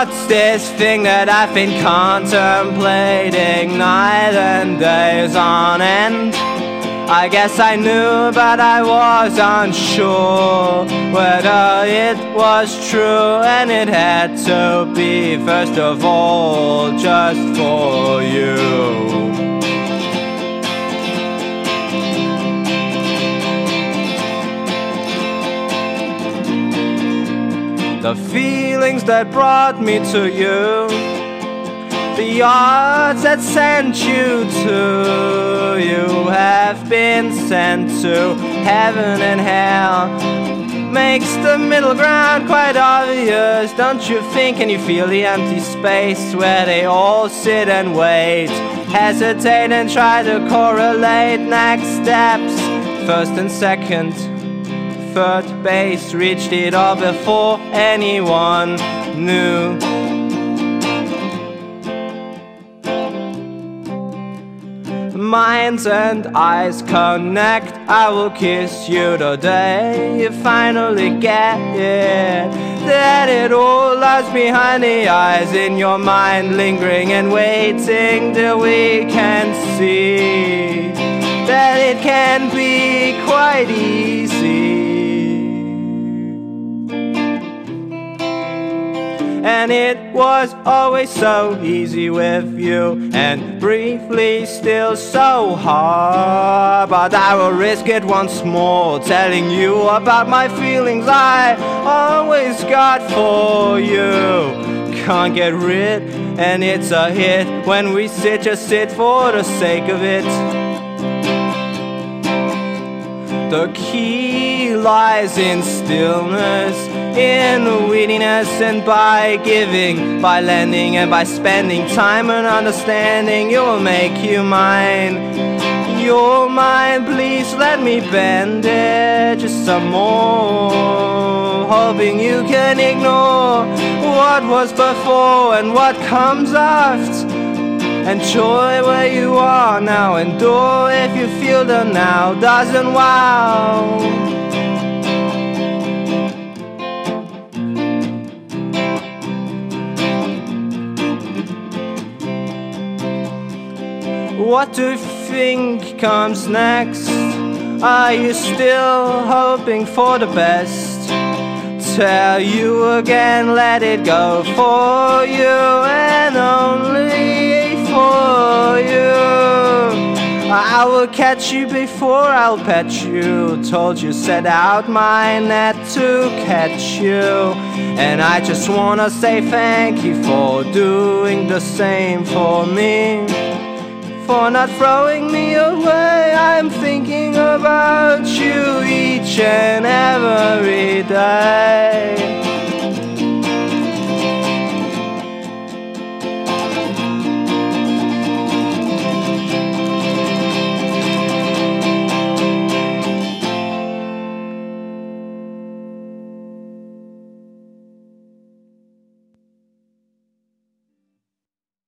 What's this thing that I've been contemplating night and days on end? I guess I knew, but I was unsure whether it was true, and it had to be, first of all, just for you. The feelings that brought me to you, the odds that sent you to, you have been sent to heaven and hell. Makes the middle ground quite obvious, don't you think? Can you feel the empty space where they all sit and wait? Hesitate and try to correlate next steps, first and second third base reached it all before anyone knew. Minds and eyes connect. I will kiss you today. you finally get it. That it all lies behind the eyes in your mind, lingering and waiting till we can see that it can be quite easy. And it was always so easy with you, and briefly still so hard. But I will risk it once more, telling you about my feelings I always got for you. Can't get rid, and it's a hit when we sit, just sit for the sake of it. The key lies in stillness, in the weediness, and by giving, by lending, and by spending time and understanding, you'll make you mine. You're mine, please let me bend it just some more. Hoping you can ignore what was before and what comes after. Enjoy where you are now, endure if you feel the now doesn't wow. What do you think comes next? Are you still hoping for the best? Tell you again, let it go for you and only for you. I will catch you before I'll pet you. Told you, set out my net to catch you. And I just wanna say thank you for doing the same for me. For not throwing me away, I'm thinking about you each and every day.